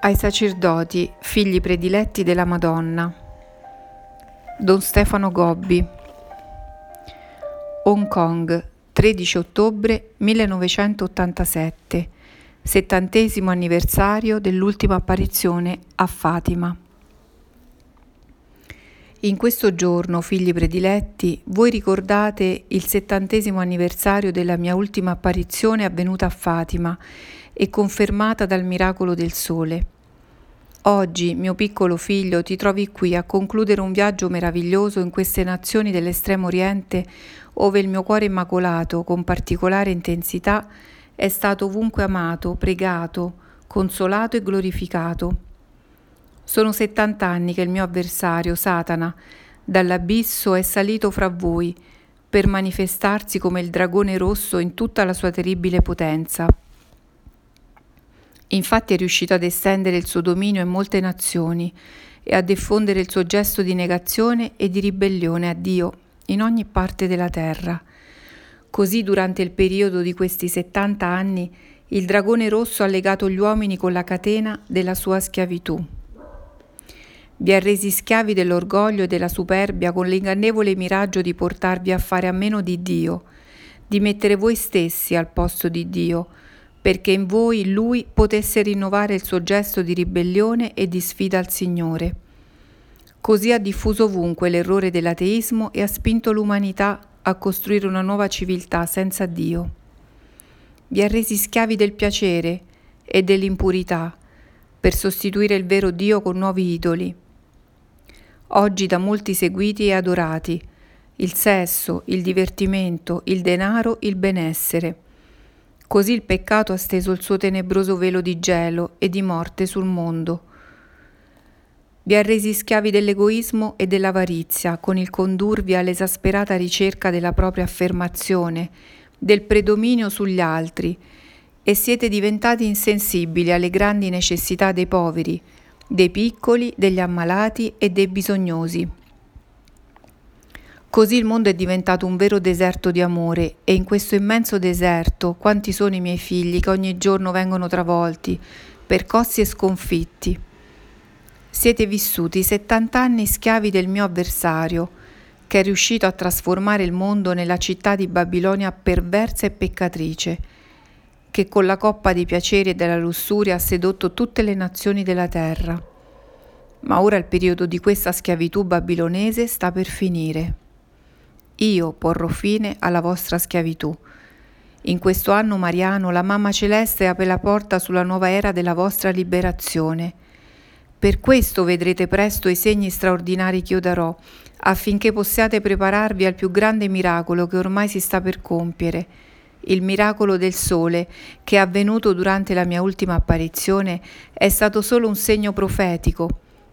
ai sacerdoti, figli prediletti della Madonna. Don Stefano Gobbi. Hong Kong, 13 ottobre 1987, settantesimo anniversario dell'ultima apparizione a Fatima. In questo giorno, figli prediletti, voi ricordate il settantesimo anniversario della mia ultima apparizione avvenuta a Fatima e confermata dal miracolo del sole. Oggi, mio piccolo figlio, ti trovi qui a concludere un viaggio meraviglioso in queste nazioni dell'estremo oriente, ove il mio cuore immacolato, con particolare intensità, è stato ovunque amato, pregato, consolato e glorificato. Sono settant'anni che il mio avversario, Satana, dall'abisso è salito fra voi per manifestarsi come il dragone rosso in tutta la sua terribile potenza. Infatti è riuscito ad estendere il suo dominio in molte nazioni e a diffondere il suo gesto di negazione e di ribellione a Dio in ogni parte della terra. Così durante il periodo di questi 70 anni il dragone rosso ha legato gli uomini con la catena della sua schiavitù. Vi ha resi schiavi dell'orgoglio e della superbia con l'ingannevole miraggio di portarvi a fare a meno di Dio, di mettere voi stessi al posto di Dio, perché in voi Lui potesse rinnovare il suo gesto di ribellione e di sfida al Signore. Così ha diffuso ovunque l'errore dell'ateismo e ha spinto l'umanità a costruire una nuova civiltà senza Dio. Vi ha resi schiavi del piacere e dell'impurità per sostituire il vero Dio con nuovi idoli oggi da molti seguiti e adorati, il sesso, il divertimento, il denaro, il benessere. Così il peccato ha steso il suo tenebroso velo di gelo e di morte sul mondo. Vi ha resi schiavi dell'egoismo e dell'avarizia, con il condurvi all'esasperata ricerca della propria affermazione, del predominio sugli altri, e siete diventati insensibili alle grandi necessità dei poveri, dei piccoli, degli ammalati e dei bisognosi. Così il mondo è diventato un vero deserto di amore e in questo immenso deserto quanti sono i miei figli che ogni giorno vengono travolti, percossi e sconfitti. Siete vissuti 70 anni schiavi del mio avversario, che è riuscito a trasformare il mondo nella città di Babilonia perversa e peccatrice, che con la coppa dei piaceri e della lussuria ha sedotto tutte le nazioni della terra. Ma ora il periodo di questa schiavitù babilonese sta per finire. Io porrò fine alla vostra schiavitù. In questo anno mariano la Mamma Celeste apre la porta sulla nuova era della vostra liberazione. Per questo vedrete presto i segni straordinari che io darò, affinché possiate prepararvi al più grande miracolo che ormai si sta per compiere il miracolo del sole, che è avvenuto durante la mia ultima apparizione, è stato solo un segno profetico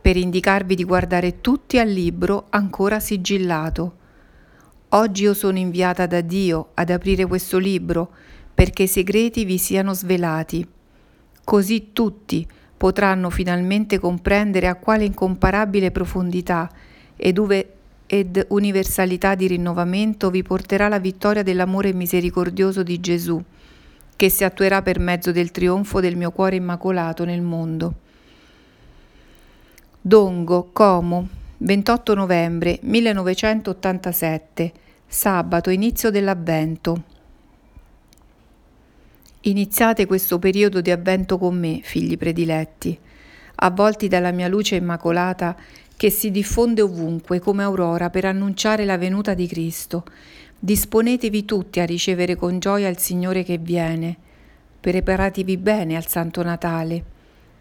per indicarvi di guardare tutti al libro ancora sigillato. Oggi io sono inviata da Dio ad aprire questo libro perché i segreti vi siano svelati. Così tutti potranno finalmente comprendere a quale incomparabile profondità e dove ed universalità di rinnovamento vi porterà la vittoria dell'amore misericordioso di Gesù, che si attuerà per mezzo del trionfo del mio cuore immacolato nel mondo. Dongo, Como, 28 novembre 1987, sabato, inizio dell'avvento. Iniziate questo periodo di avvento con me, figli prediletti, avvolti dalla mia luce immacolata che si diffonde ovunque come aurora per annunciare la venuta di Cristo. Disponetevi tutti a ricevere con gioia il Signore che viene. Preparatevi bene al Santo Natale.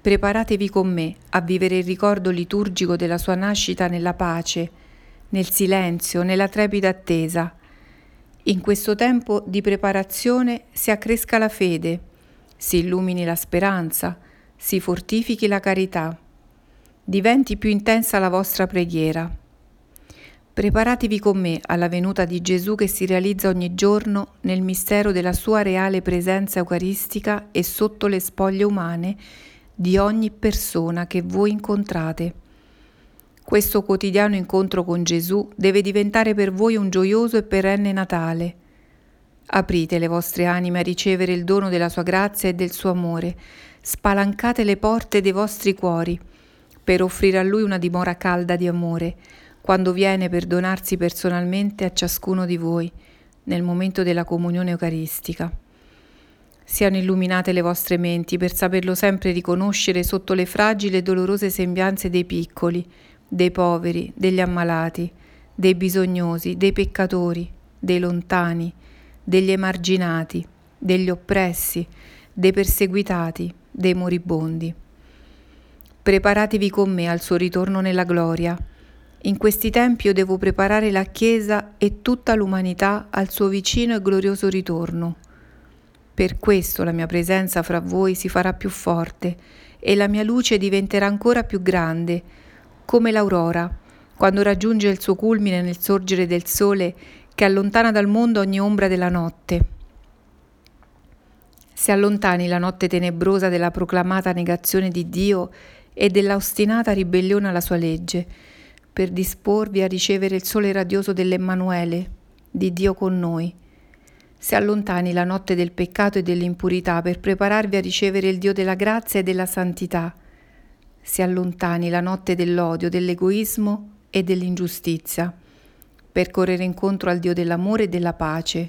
Preparatevi con me a vivere il ricordo liturgico della sua nascita nella pace, nel silenzio, nella trepida attesa. In questo tempo di preparazione si accresca la fede, si illumini la speranza, si fortifichi la carità diventi più intensa la vostra preghiera. Preparatevi con me alla venuta di Gesù che si realizza ogni giorno nel mistero della sua reale presenza eucaristica e sotto le spoglie umane di ogni persona che voi incontrate. Questo quotidiano incontro con Gesù deve diventare per voi un gioioso e perenne Natale. Aprite le vostre anime a ricevere il dono della sua grazia e del suo amore, spalancate le porte dei vostri cuori per offrire a Lui una dimora calda di amore, quando viene per donarsi personalmente a ciascuno di voi nel momento della comunione eucaristica. Siano illuminate le vostre menti per saperlo sempre riconoscere sotto le fragili e dolorose sembianze dei piccoli, dei poveri, degli ammalati, dei bisognosi, dei peccatori, dei lontani, degli emarginati, degli oppressi, dei perseguitati, dei moribondi. Preparatevi con me al suo ritorno nella gloria. In questi tempi io devo preparare la Chiesa e tutta l'umanità al suo vicino e glorioso ritorno. Per questo la mia presenza fra voi si farà più forte e la mia luce diventerà ancora più grande, come l'aurora, quando raggiunge il suo culmine nel sorgere del sole che allontana dal mondo ogni ombra della notte. Si allontani la notte tenebrosa della proclamata negazione di Dio e dell'ostinata ribellione alla sua legge, per disporvi a ricevere il sole radioso dell'Emmanuele, di Dio con noi. Si allontani la notte del peccato e dell'impurità per prepararvi a ricevere il Dio della grazia e della santità. Si allontani la notte dell'odio, dell'egoismo e dell'ingiustizia per correre incontro al Dio dell'amore e della pace.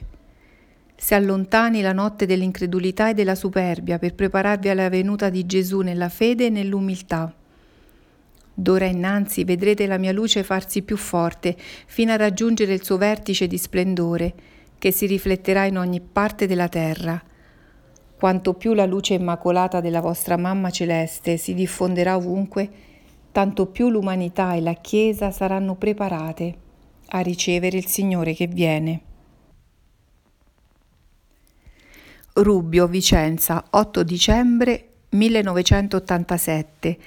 Si allontani la notte dell'incredulità e della superbia per prepararvi alla venuta di Gesù nella fede e nell'umiltà. D'ora innanzi vedrete la mia luce farsi più forte fino a raggiungere il suo vertice di splendore, che si rifletterà in ogni parte della terra. Quanto più la luce immacolata della vostra mamma celeste si diffonderà ovunque, tanto più l'umanità e la Chiesa saranno preparate a ricevere il Signore che viene. Rubbio, Vicenza, 8 dicembre 1987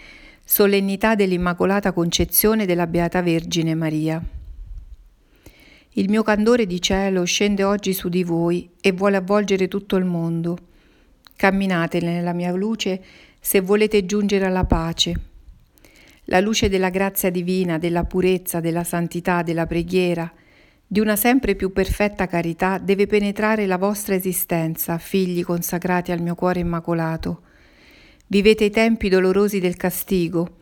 Solennità dell'Immacolata Concezione della Beata Vergine Maria. Il mio candore di cielo scende oggi su di voi e vuole avvolgere tutto il mondo. Camminate nella mia luce se volete giungere alla pace. La luce della grazia divina, della purezza, della santità, della preghiera, di una sempre più perfetta carità deve penetrare la vostra esistenza, figli consacrati al mio cuore immacolato. Vivete i tempi dolorosi del castigo.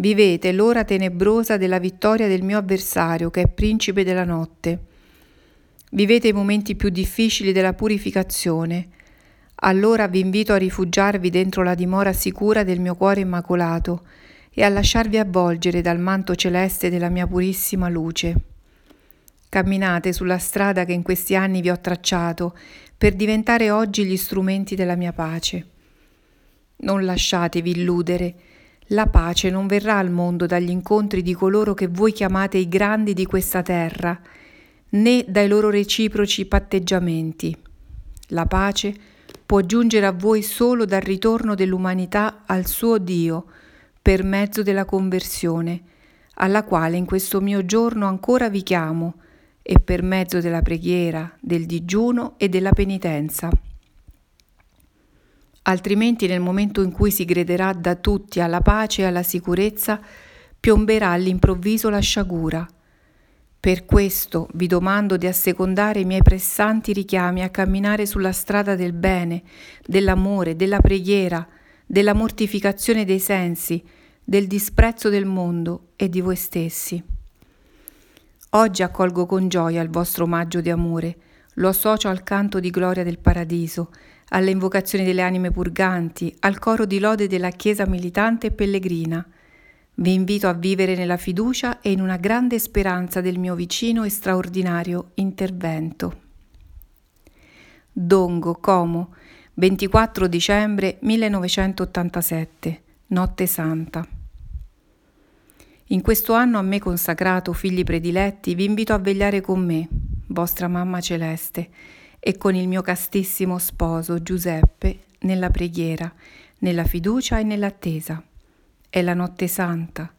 Vivete l'ora tenebrosa della vittoria del mio avversario, che è principe della notte. Vivete i momenti più difficili della purificazione. Allora vi invito a rifugiarvi dentro la dimora sicura del mio cuore immacolato e a lasciarvi avvolgere dal manto celeste della mia purissima luce. Camminate sulla strada che in questi anni vi ho tracciato per diventare oggi gli strumenti della mia pace. Non lasciatevi illudere. La pace non verrà al mondo dagli incontri di coloro che voi chiamate i grandi di questa terra, né dai loro reciproci patteggiamenti. La pace può giungere a voi solo dal ritorno dell'umanità al suo Dio, per mezzo della conversione, alla quale in questo mio giorno ancora vi chiamo, e per mezzo della preghiera, del digiuno e della penitenza altrimenti nel momento in cui si griderà da tutti alla pace e alla sicurezza, piomberà all'improvviso la sciagura. Per questo vi domando di assecondare i miei pressanti richiami a camminare sulla strada del bene, dell'amore, della preghiera, della mortificazione dei sensi, del disprezzo del mondo e di voi stessi. Oggi accolgo con gioia il vostro omaggio di amore, lo associo al canto di gloria del paradiso alle invocazioni delle anime purganti, al coro di lode della Chiesa militante e pellegrina. Vi invito a vivere nella fiducia e in una grande speranza del mio vicino e straordinario intervento. Dongo, Como, 24 dicembre 1987, Notte Santa. In questo anno a me consacrato, figli prediletti, vi invito a vegliare con me, vostra mamma celeste, e con il mio castissimo sposo Giuseppe nella preghiera, nella fiducia e nell'attesa. È la notte santa.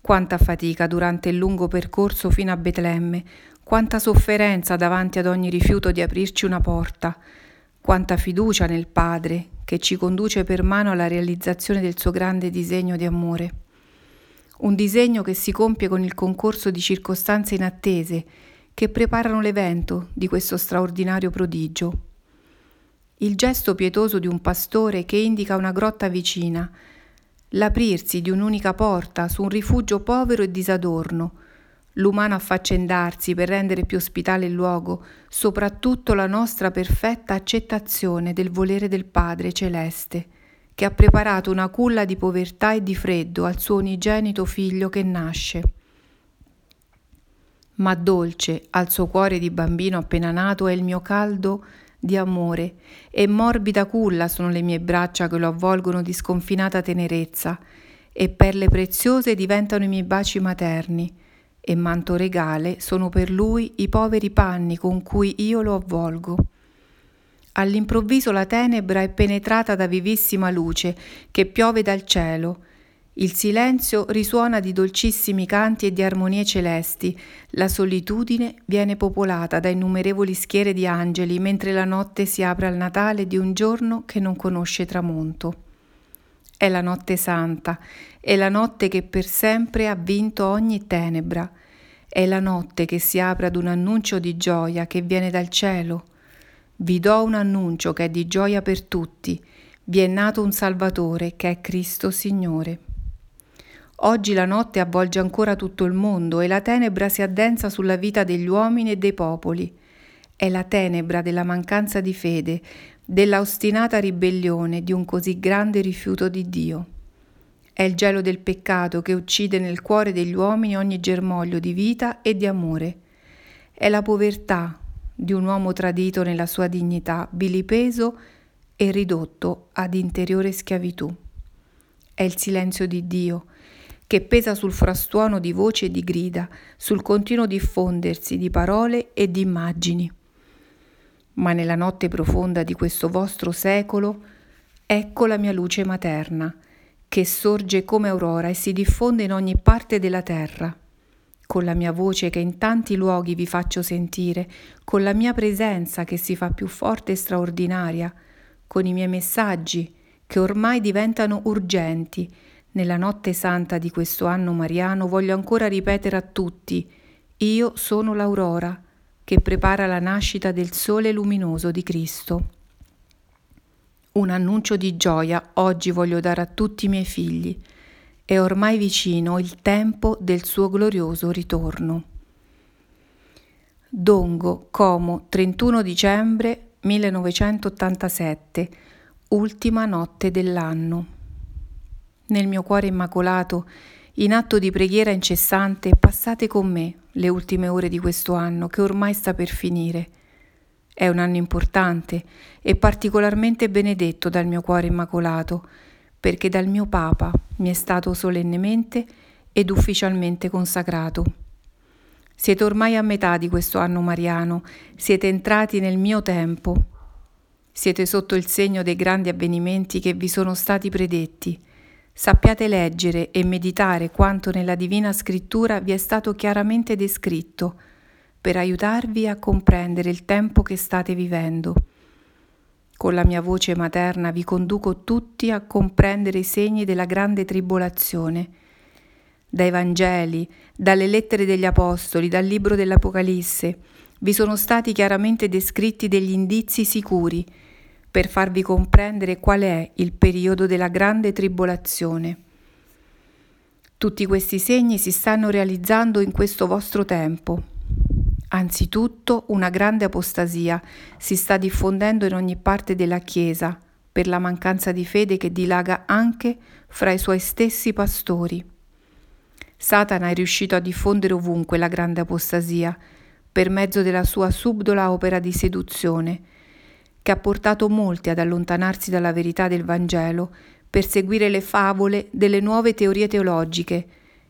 Quanta fatica durante il lungo percorso fino a Betlemme, quanta sofferenza davanti ad ogni rifiuto di aprirci una porta, quanta fiducia nel Padre che ci conduce per mano alla realizzazione del suo grande disegno di amore. Un disegno che si compie con il concorso di circostanze inattese che preparano l'evento di questo straordinario prodigio. il gesto pietoso di un pastore che indica una grotta vicina, l'aprirsi di un'unica porta su un rifugio povero e disadorno, l'umano affaccendarsi per rendere più ospitale il luogo, soprattutto la nostra perfetta accettazione del volere del Padre celeste, che ha preparato una culla di povertà e di freddo al suo unigenito figlio che nasce. Ma dolce al suo cuore di bambino appena nato è il mio caldo di amore e morbida culla sono le mie braccia che lo avvolgono di sconfinata tenerezza e perle preziose diventano i miei baci materni e manto regale sono per lui i poveri panni con cui io lo avvolgo. All'improvviso la tenebra è penetrata da vivissima luce che piove dal cielo il silenzio risuona di dolcissimi canti e di armonie celesti, la solitudine viene popolata da innumerevoli schiere di angeli mentre la notte si apre al Natale di un giorno che non conosce tramonto. È la notte santa, è la notte che per sempre ha vinto ogni tenebra, è la notte che si apre ad un annuncio di gioia che viene dal cielo. Vi do un annuncio che è di gioia per tutti, vi è nato un Salvatore che è Cristo Signore. Oggi la notte avvolge ancora tutto il mondo e la tenebra si addensa sulla vita degli uomini e dei popoli. È la tenebra della mancanza di fede, della ostinata ribellione di un così grande rifiuto di Dio. È il gelo del peccato che uccide nel cuore degli uomini ogni germoglio di vita e di amore. È la povertà di un uomo tradito nella sua dignità, vilipeso e ridotto ad interiore schiavitù. È il silenzio di Dio che pesa sul frastuono di voci e di grida, sul continuo diffondersi di parole e di immagini. Ma nella notte profonda di questo vostro secolo, ecco la mia luce materna, che sorge come aurora e si diffonde in ogni parte della terra. Con la mia voce che in tanti luoghi vi faccio sentire, con la mia presenza che si fa più forte e straordinaria, con i miei messaggi che ormai diventano urgenti nella notte santa di questo anno mariano voglio ancora ripetere a tutti, io sono l'aurora che prepara la nascita del sole luminoso di Cristo. Un annuncio di gioia oggi voglio dare a tutti i miei figli. È ormai vicino il tempo del suo glorioso ritorno. Dongo, Como, 31 dicembre 1987, ultima notte dell'anno nel mio cuore immacolato, in atto di preghiera incessante, passate con me le ultime ore di questo anno che ormai sta per finire. È un anno importante e particolarmente benedetto dal mio cuore immacolato, perché dal mio Papa mi è stato solennemente ed ufficialmente consacrato. Siete ormai a metà di questo anno mariano, siete entrati nel mio tempo. Siete sotto il segno dei grandi avvenimenti che vi sono stati predetti Sappiate leggere e meditare quanto nella Divina Scrittura vi è stato chiaramente descritto, per aiutarvi a comprendere il tempo che state vivendo. Con la mia voce materna vi conduco tutti a comprendere i segni della grande tribolazione. Dai Vangeli, dalle lettere degli Apostoli, dal libro dell'Apocalisse, vi sono stati chiaramente descritti degli indizi sicuri per farvi comprendere qual è il periodo della grande tribolazione. Tutti questi segni si stanno realizzando in questo vostro tempo. Anzitutto una grande apostasia si sta diffondendo in ogni parte della Chiesa per la mancanza di fede che dilaga anche fra i suoi stessi pastori. Satana è riuscito a diffondere ovunque la grande apostasia per mezzo della sua subdola opera di seduzione che ha portato molti ad allontanarsi dalla verità del Vangelo per seguire le favole delle nuove teorie teologiche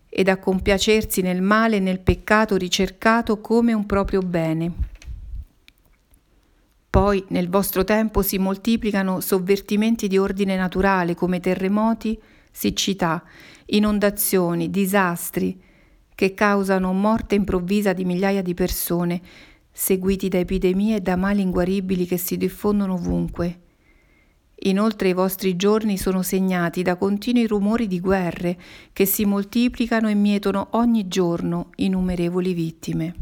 ed a compiacersi nel male e nel peccato ricercato come un proprio bene. Poi nel vostro tempo si moltiplicano sovvertimenti di ordine naturale come terremoti, siccità, inondazioni, disastri, che causano morte improvvisa di migliaia di persone seguiti da epidemie e da mali inguaribili che si diffondono ovunque. Inoltre i vostri giorni sono segnati da continui rumori di guerre che si moltiplicano e mietono ogni giorno innumerevoli vittime.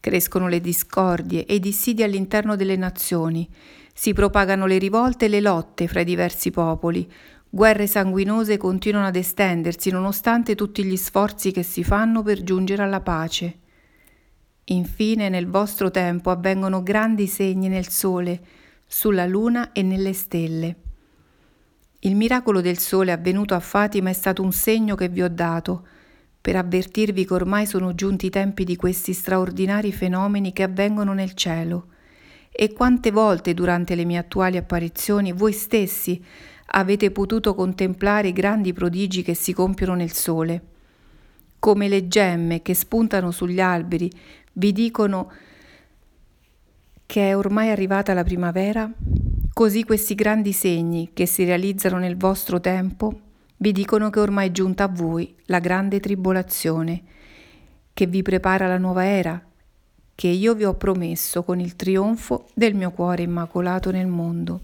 Crescono le discordie e i dissidi all'interno delle nazioni, Si propagano le rivolte e le lotte fra i diversi popoli. Guerre sanguinose continuano ad estendersi nonostante tutti gli sforzi che si fanno per giungere alla pace. Infine nel vostro tempo avvengono grandi segni nel sole, sulla luna e nelle stelle. Il miracolo del sole avvenuto a Fatima è stato un segno che vi ho dato, per avvertirvi che ormai sono giunti i tempi di questi straordinari fenomeni che avvengono nel cielo. E quante volte durante le mie attuali apparizioni voi stessi avete potuto contemplare i grandi prodigi che si compiono nel sole. Come le gemme che spuntano sugli alberi vi dicono che è ormai arrivata la primavera, così questi grandi segni che si realizzano nel vostro tempo vi dicono che ormai è giunta a voi la grande tribolazione, che vi prepara la nuova era, che io vi ho promesso con il trionfo del mio cuore immacolato nel mondo.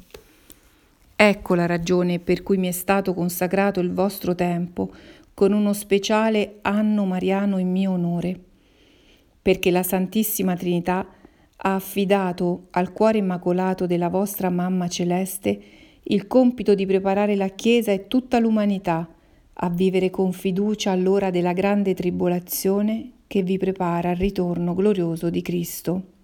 Ecco la ragione per cui mi è stato consacrato il vostro tempo con uno speciale anno mariano in mio onore, perché la Santissima Trinità ha affidato al cuore immacolato della vostra Mamma Celeste il compito di preparare la Chiesa e tutta l'umanità a vivere con fiducia all'ora della grande tribolazione che vi prepara al ritorno glorioso di Cristo.